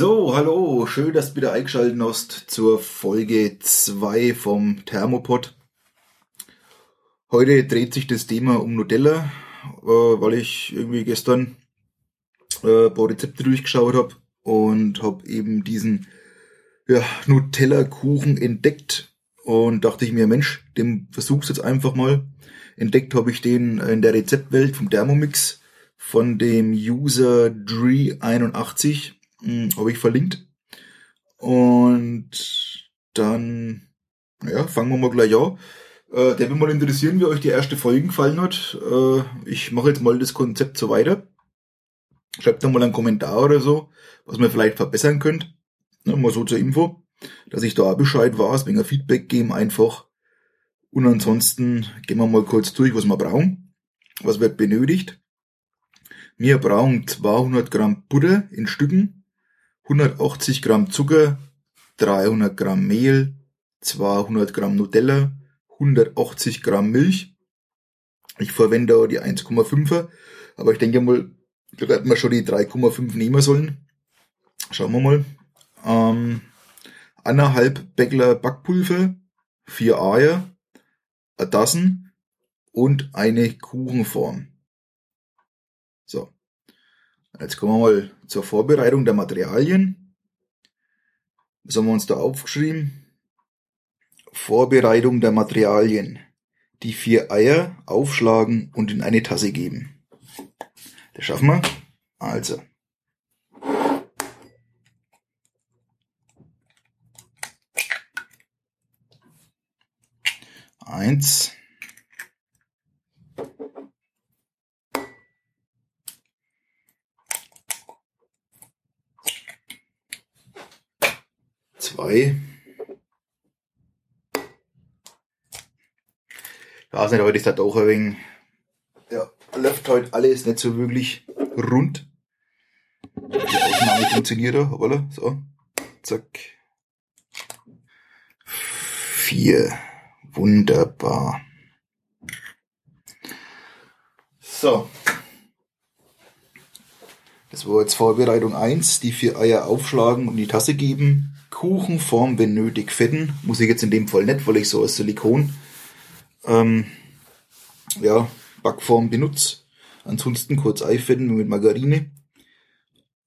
So, hallo, schön, dass du wieder eingeschaltet hast zur Folge 2 vom Thermopod. Heute dreht sich das Thema um Nutella, äh, weil ich irgendwie gestern äh, ein paar Rezepte durchgeschaut habe und habe eben diesen ja, Nutella-Kuchen entdeckt und dachte ich mir, Mensch, dem versuch's jetzt einfach mal. Entdeckt habe ich den in der Rezeptwelt vom Thermomix von dem User Dree81 hm, habe ich verlinkt. Und dann, ja, fangen wir mal gleich an. Äh, der will mal interessieren, wie euch die erste Folge gefallen hat. Äh, ich mache jetzt mal das Konzept so weiter. Schreibt doch mal einen Kommentar oder so, was ihr vielleicht verbessern könnt. Ja, mal so zur Info, dass ich da auch Bescheid weiß, ihr Feedback geben einfach. Und ansonsten gehen wir mal kurz durch, was wir brauchen. Was wird benötigt? Wir brauchen 200 Gramm Butter in Stücken, 180 Gramm Zucker, 300 Gramm Mehl, 200 Gramm Nutella, 180 Gramm Milch. Ich verwende auch die 1,5er, aber ich denke mal, da werden wir schon die 3,5 nehmen sollen. Schauen wir mal. Ähm, anderthalb Bäckler Backpulver, vier Eier, ein Tassen und eine Kuchenform. So. Jetzt kommen wir mal zur Vorbereitung der Materialien. Was haben wir uns da aufgeschrieben? Vorbereitung der Materialien. Die vier Eier aufschlagen und in eine Tasse geben. Das schaffen wir. Also. Eins. zwei. Ich weiß nicht, heute ist das auch ein wenig, ja, läuft heute alles nicht so wirklich rund. Die Aufnahme funktioniert da, hoppala, so, zack. Vier, wunderbar. So. Das war jetzt Vorbereitung eins. die vier Eier aufschlagen und die Tasse geben. Kuchenform, wenn nötig, fetten. Muss ich jetzt in dem Fall nicht, weil ich so aus Silikon ähm, ja, Backform benutze. Ansonsten kurz Eifetten mit Margarine.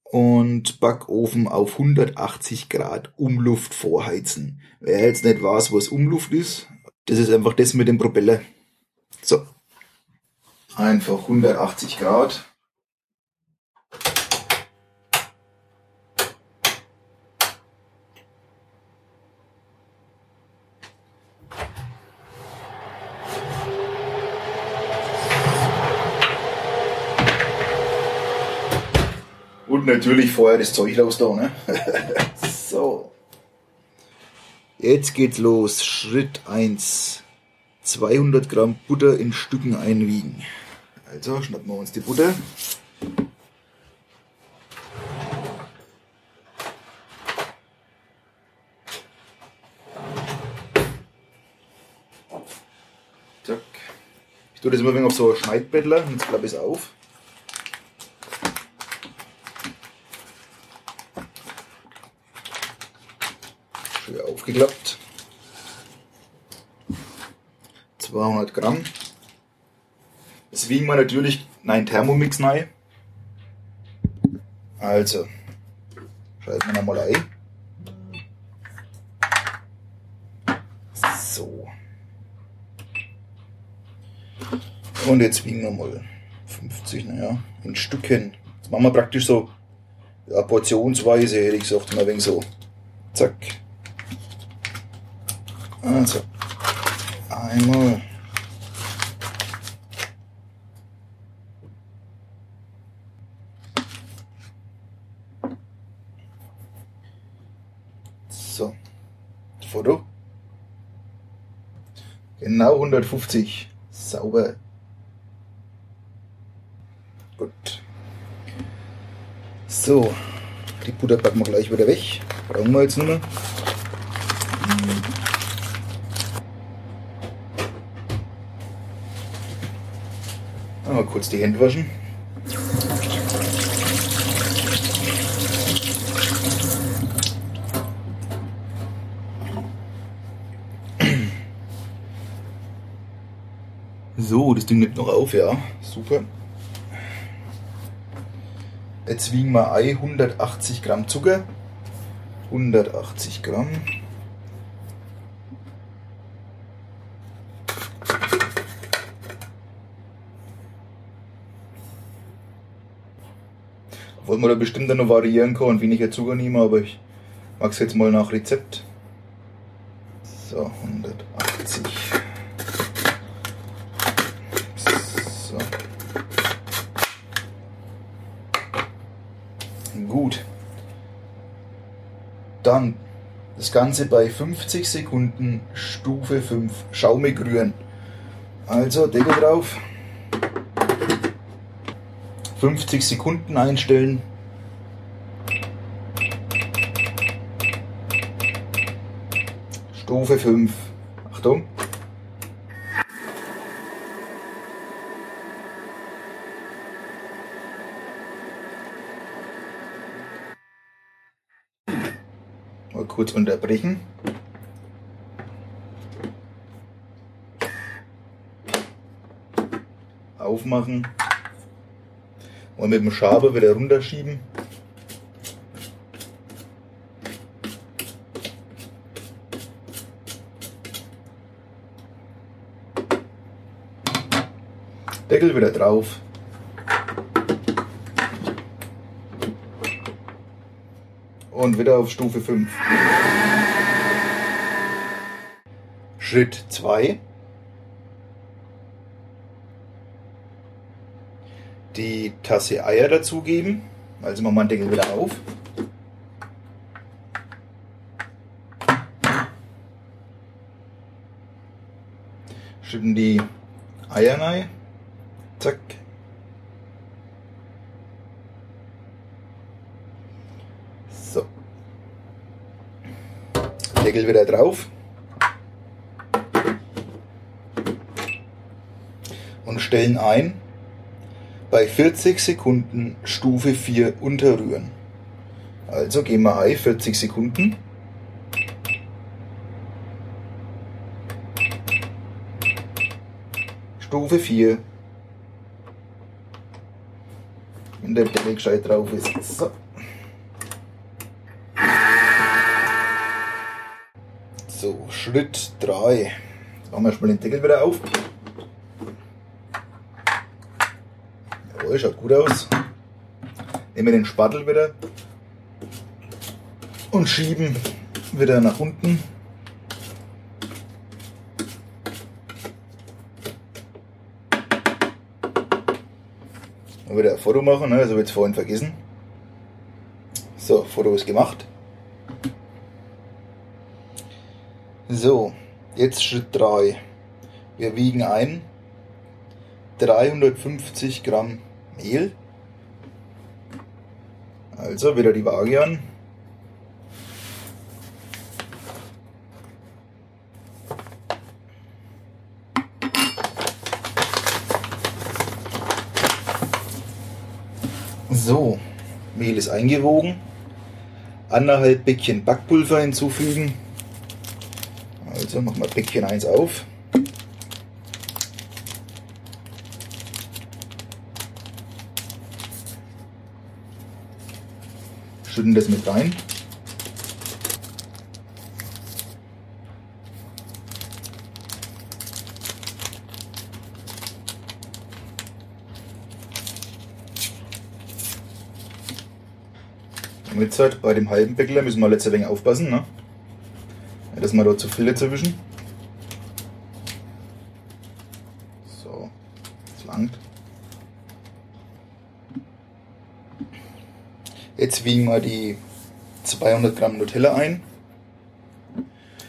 Und Backofen auf 180 Grad Umluft vorheizen. Wer jetzt nicht weiß, was Umluft ist, das ist einfach das mit dem Propeller. So. Einfach 180 Grad. Und natürlich vorher das Zeug raus da, ne? so. Jetzt geht's los. Schritt 1. 200 Gramm Butter in Stücken einwiegen. Also schnappen wir uns die Butter. Zack. Ich tue das immer wenig auf so ein Schneidbettler, jetzt klappe ich es auf. Aufgeklappt. 200 Gramm. Das wiegen wir natürlich nein Thermomix rein. Also, schalten wir nochmal ein. So. Und jetzt wiegen wir mal 50, naja, in Stücken. Das machen wir praktisch so ja, portionsweise, hätte ich gesagt, mal wegen so. Zack. Also, einmal. So, Foto. Genau 150. Sauber. Gut. So, die Butter packen wir gleich wieder weg. Brauchen wir jetzt nur noch. Mal kurz die Hände waschen. So, das Ding nimmt noch auf, ja. Super. Jetzt wiegen wir Ei 180 Gramm Zucker. 180 Gramm. Obwohl man da bestimmt noch variieren kann und weniger Zucker nehmen, aber ich mag es jetzt mal nach Rezept. So, 180. So. Gut. Dann das Ganze bei 50 Sekunden Stufe 5 schaumig rühren. Also Deckel drauf. 50 Sekunden einstellen. Stufe 5. Achtung. Mal kurz unterbrechen. Aufmachen. Und mit dem Schaber wieder runterschieben. Deckel wieder drauf. Und wieder auf Stufe 5. Schritt 2. die Tasse Eier dazugeben. Also machen wir den Deckel wieder auf. Schütten die Eier rein. Zack. So. Deckel wieder drauf. Und stellen ein bei 40 Sekunden Stufe 4 unterrühren. Also gehen wir ein, 40 Sekunden. Stufe 4. Wenn der Deckel gescheit drauf ist. So. So, Schritt 3. Jetzt machen wir erstmal den Deckel wieder auf. Jawohl, schaut gut aus. Nehmen wir den Spatel wieder und schieben wieder nach unten. Und wieder ein Foto machen, ne? also wird es vorhin vergessen. So, Foto ist gemacht. So, jetzt Schritt 3. Wir wiegen ein 350 Gramm Mehl. Also wieder die Waage an. So, Mehl ist eingewogen. Anderthalb Bäckchen Backpulver hinzufügen. Also machen wir Bäckchen 1 auf. Schütten das mit rein. Jetzt halt bei dem halben Bäckler müssen wir letzte wenig aufpassen, ne? dass wir dort zu viel dazwischen. So, das langt. Jetzt wiegen wir die 200 Gramm Nutella ein.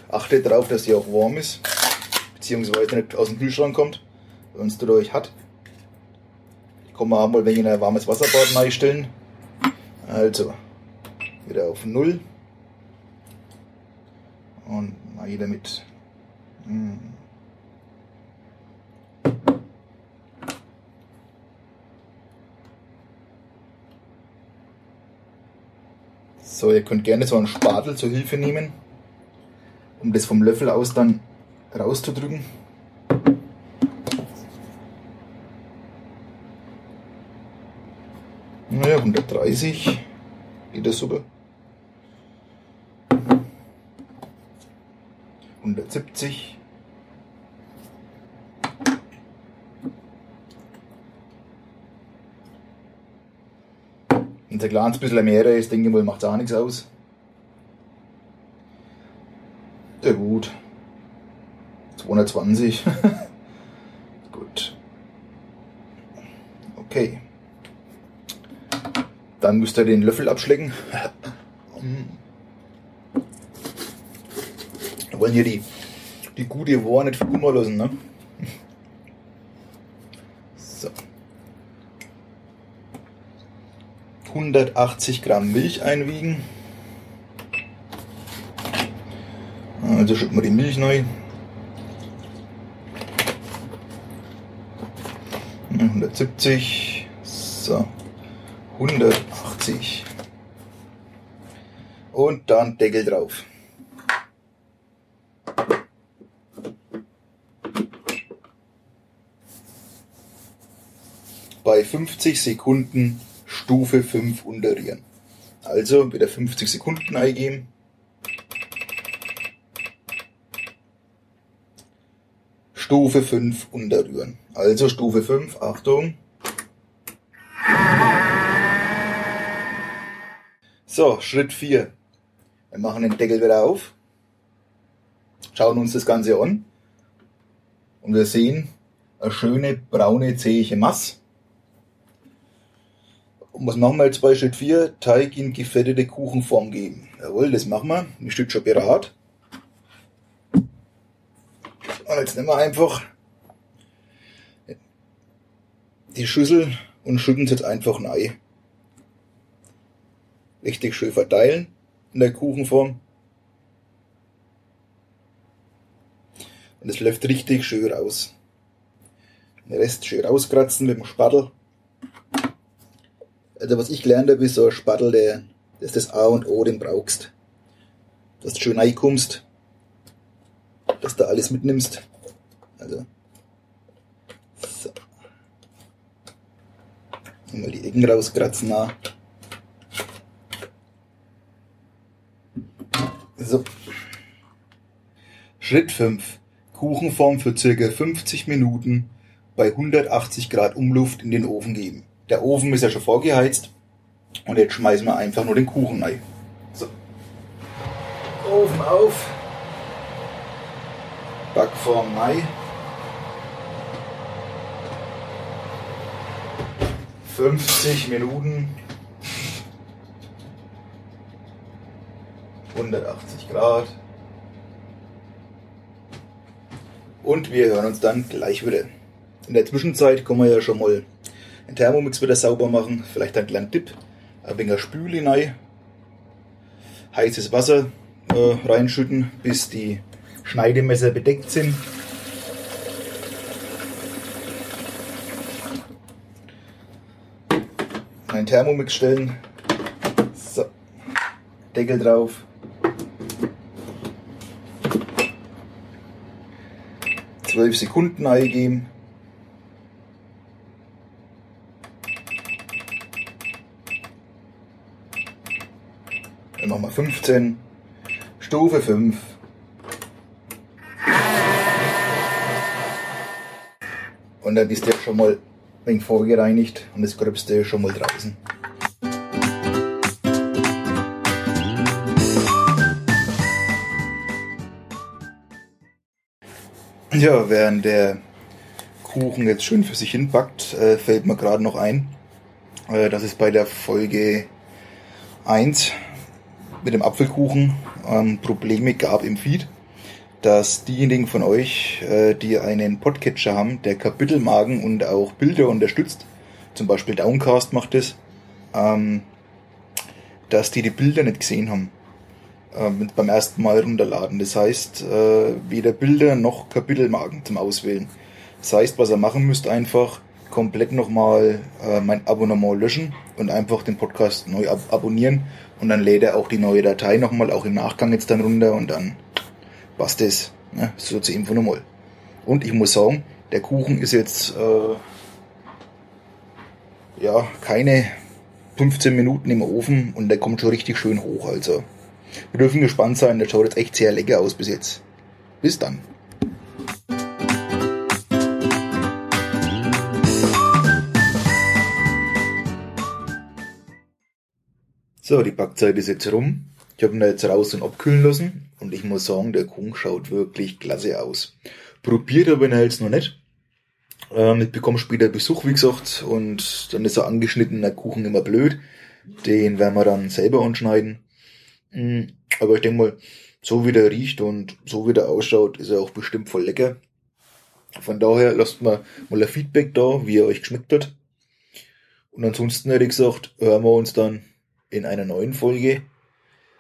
Achtet darauf, dass sie auch warm ist, beziehungsweise nicht aus dem Kühlschrank kommt, wenn es dadurch hat. Ich man mal wegen ein warmes Wasserbad einstellen. Also, wieder auf 0. Und mal wieder mit. Hm. So, ihr könnt gerne so einen Spatel zur Hilfe nehmen, um das vom Löffel aus dann rauszudrücken. Naja, 130 geht das super. 170 ein kleines bisschen mehr ist, denke ich mal, macht es auch nichts aus. Ja gut. 220. gut. Okay. Dann müsst ihr den Löffel abschlecken. Wir wollen hier die, die gute Ware nicht verkummer lassen, ne? So. 180 Gramm Milch einwiegen. Also schütten wir die Milch neu. 170. So. 180. Und dann Deckel drauf. Bei 50 Sekunden Stufe 5 unterrühren. Also wieder 50 Sekunden eingeben. Stufe 5 unterrühren. Also Stufe 5, Achtung. So, Schritt 4. Wir machen den Deckel wieder auf, schauen uns das Ganze an und wir sehen eine schöne braune zähe Masse. Und was machen wir jetzt bei Schritt 4? Teig in gefettete Kuchenform geben. Jawohl, das machen wir. Ein Stück schon berat. Und jetzt nehmen wir einfach die Schüssel und schütten es jetzt einfach rein. Richtig schön verteilen in der Kuchenform. Und es läuft richtig schön raus. Den Rest schön rauskratzen mit dem Spattel. Also was ich gelernt habe, ist so ein Spattel, der, das ist das A und O, den brauchst. Dass du schön reinkommst dass du alles mitnimmst. Also. So. Mal die Ecken rauskratzen. Na. So. Schritt 5. Kuchenform für ca. 50 Minuten bei 180 Grad Umluft in den Ofen geben. Der Ofen ist ja schon vorgeheizt und jetzt schmeißen wir einfach nur den Kuchen rein. So. Ofen auf. Backform Mai. 50 Minuten. 180 Grad. Und wir hören uns dann gleich wieder. In der Zwischenzeit können wir ja schon mal den Thermomix wieder sauber machen. Vielleicht einen kleinen Tipp. Ein wenig Spüle rein. Heißes Wasser äh, reinschütten, bis die Schneidemesser bedeckt sind. Ein Thermomix stellen. So. Deckel drauf. Zwölf Sekunden eingeben. Wir 15. Stufe 5. Und dann ist der schon mal ein vorgereinigt und das Gröbste schon mal draußen. Ja, während der Kuchen jetzt schön für sich hin backt, äh, fällt mir gerade noch ein, äh, dass es bei der Folge 1 mit dem Apfelkuchen ähm, Probleme gab im Feed dass diejenigen von euch, äh, die einen Podcatcher haben, der Kapitelmarken und auch Bilder unterstützt, zum Beispiel Downcast macht es, ähm, dass die die Bilder nicht gesehen haben ähm, beim ersten Mal runterladen. Das heißt, äh, weder Bilder noch Kapitelmarken zum Auswählen. Das heißt, was ihr machen müsst, einfach komplett nochmal äh, mein Abonnement löschen und einfach den Podcast neu ab abonnieren und dann lädt er auch die neue Datei nochmal, auch im Nachgang jetzt dann runter und dann passt das. Ne? So zur Info nochmal. Und ich muss sagen, der Kuchen ist jetzt äh, ja keine 15 Minuten im Ofen und der kommt schon richtig schön hoch. Also wir dürfen gespannt sein, der schaut jetzt echt sehr lecker aus bis jetzt. Bis dann. So, die Backzeit ist jetzt rum. Ich habe ihn jetzt raus und abkühlen lassen und ich muss sagen, der Kuchen schaut wirklich klasse aus. Probiert aber ihn jetzt noch nicht. Ähm, ich bekomme später Besuch, wie gesagt, und dann ist er angeschnittener Kuchen immer blöd. Den werden wir dann selber anschneiden. Mm, aber ich denke mal, so wie der riecht und so wie der ausschaut, ist er auch bestimmt voll lecker. Von daher lasst mal mal ein Feedback da, wie er euch geschmeckt hat. Und ansonsten hätte ich gesagt, hören wir uns dann in einer neuen Folge.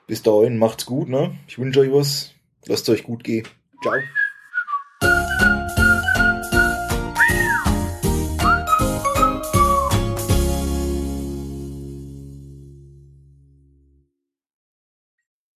Bis dahin macht's gut, ne? Ich wünsche euch was. Lasst euch gut gehen. Ciao.